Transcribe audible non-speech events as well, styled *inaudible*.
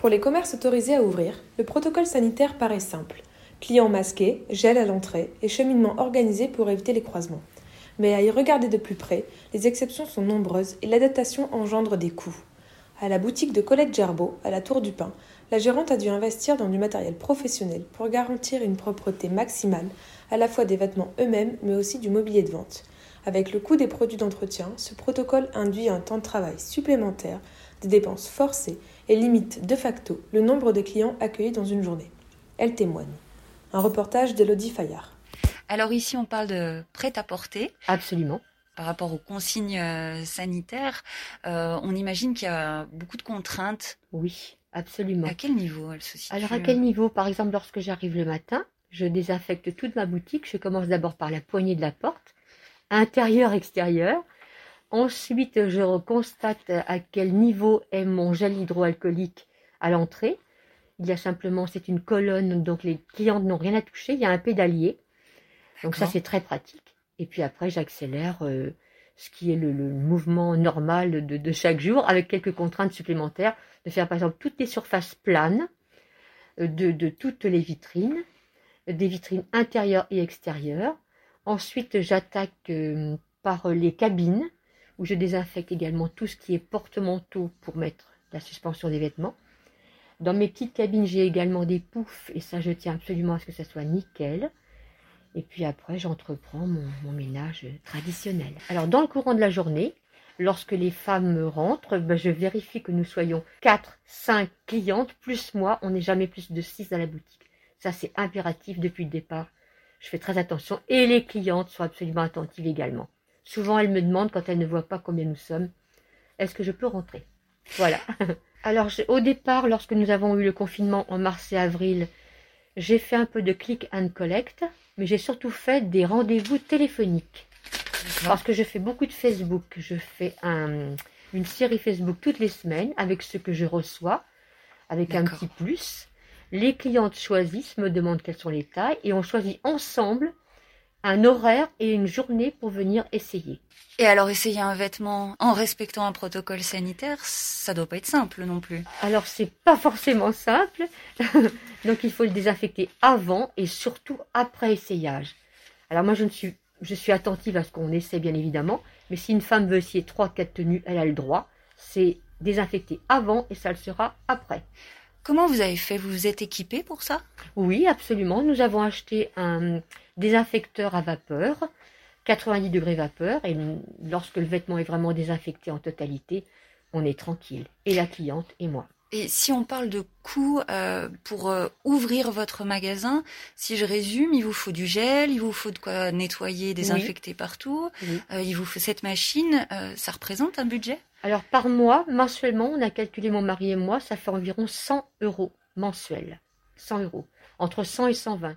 Pour les commerces autorisés à ouvrir, le protocole sanitaire paraît simple. Clients masqués, gel à l'entrée et cheminement organisé pour éviter les croisements. Mais à y regarder de plus près, les exceptions sont nombreuses et l'adaptation engendre des coûts. À la boutique de Colette Gerbeau, à la Tour du Pin, la gérante a dû investir dans du matériel professionnel pour garantir une propreté maximale, à la fois des vêtements eux-mêmes mais aussi du mobilier de vente. Avec le coût des produits d'entretien, ce protocole induit un temps de travail supplémentaire, des dépenses forcées et limite de facto le nombre de clients accueillis dans une journée. Elle témoigne. Un reportage d'Elodie Fayard. Alors ici, on parle de prêt-à-porter. Absolument. Par rapport aux consignes euh, sanitaires, euh, on imagine qu'il y a beaucoup de contraintes. Oui, absolument. À quel niveau elles se situent Alors à quel niveau? Par exemple, lorsque j'arrive le matin, je désinfecte toute ma boutique. Je commence d'abord par la poignée de la porte, intérieur, extérieur. Ensuite, je constate à quel niveau est mon gel hydroalcoolique à l'entrée. Il y a simplement, c'est une colonne, donc les clients n'ont rien à toucher. Il y a un pédalier. Donc ça, c'est très pratique. Et puis après, j'accélère euh, ce qui est le, le mouvement normal de, de, chaque jour, avec quelques contraintes supplémentaires, de faire par exemple toutes les surfaces planes euh, de, de toutes les vitrines, des vitrines intérieures et extérieures. Ensuite, j'attaque euh, par les cabines où je désinfecte également tout ce qui est porte-manteau pour mettre la suspension des vêtements. Dans mes petites cabines, j'ai également des poufs et ça, je tiens absolument à ce que ça soit nickel. Et puis après, j'entreprends mon, ménage traditionnel. Alors, dans le courant de la journée, lorsque les femmes rentrent, ben, je vérifie que nous soyons 4, 5 clientes, plus moi, on n'est jamais plus de 6 à la boutique. Ça, c'est impératif depuis le départ. Je fais très attention et les clientes sont absolument attentives également. Souvent, elles me demandent, quand elles ne voient pas combien nous sommes, est-ce que je peux rentrer? Voilà. *laughs* Alors, au départ, lorsque nous avons eu le confinement en mars et avril, j'ai fait un peu de click and collect, mais j'ai surtout fait des rendez-vous téléphoniques. Parce que je fais beaucoup de Facebook. Je fais un, une série Facebook toutes les semaines avec ce que je reçois, avec un petit plus. Les clientes choisissent, me demandent quelles sont les tailles, et on choisit ensemble un horaire et une journée pour venir essayer. Et alors essayer un vêtement en respectant un protocole sanitaire, ça doit pas être simple non plus. Alors c'est pas forcément simple. *laughs* Donc il faut le désinfecter avant et surtout après essayage. Alors moi je ne suis je suis attentive à ce qu'on essaie bien évidemment, mais si une femme veut essayer trois quatre tenues, elle a le droit. C'est désinfecter avant et ça le sera après. Comment vous avez fait? Vous vous êtes équipé pour ça? Oui, absolument. Nous avons acheté un désinfecteur à vapeur, 90 degrés vapeur, et lorsque le vêtement est vraiment désinfecté en totalité, on est tranquille, et la cliente et moi. Et si on parle de coûts euh, pour euh, ouvrir votre magasin, si je résume, il vous faut du gel, il vous faut de quoi nettoyer, désinfecter oui. partout, oui. Euh, il vous faut cette machine, ça représente un budget? Alors par mois, mensuellement, on a calculé mon mari et moi, ça fait environ 100 euros mensuels. 100 euros, entre 100 et 120.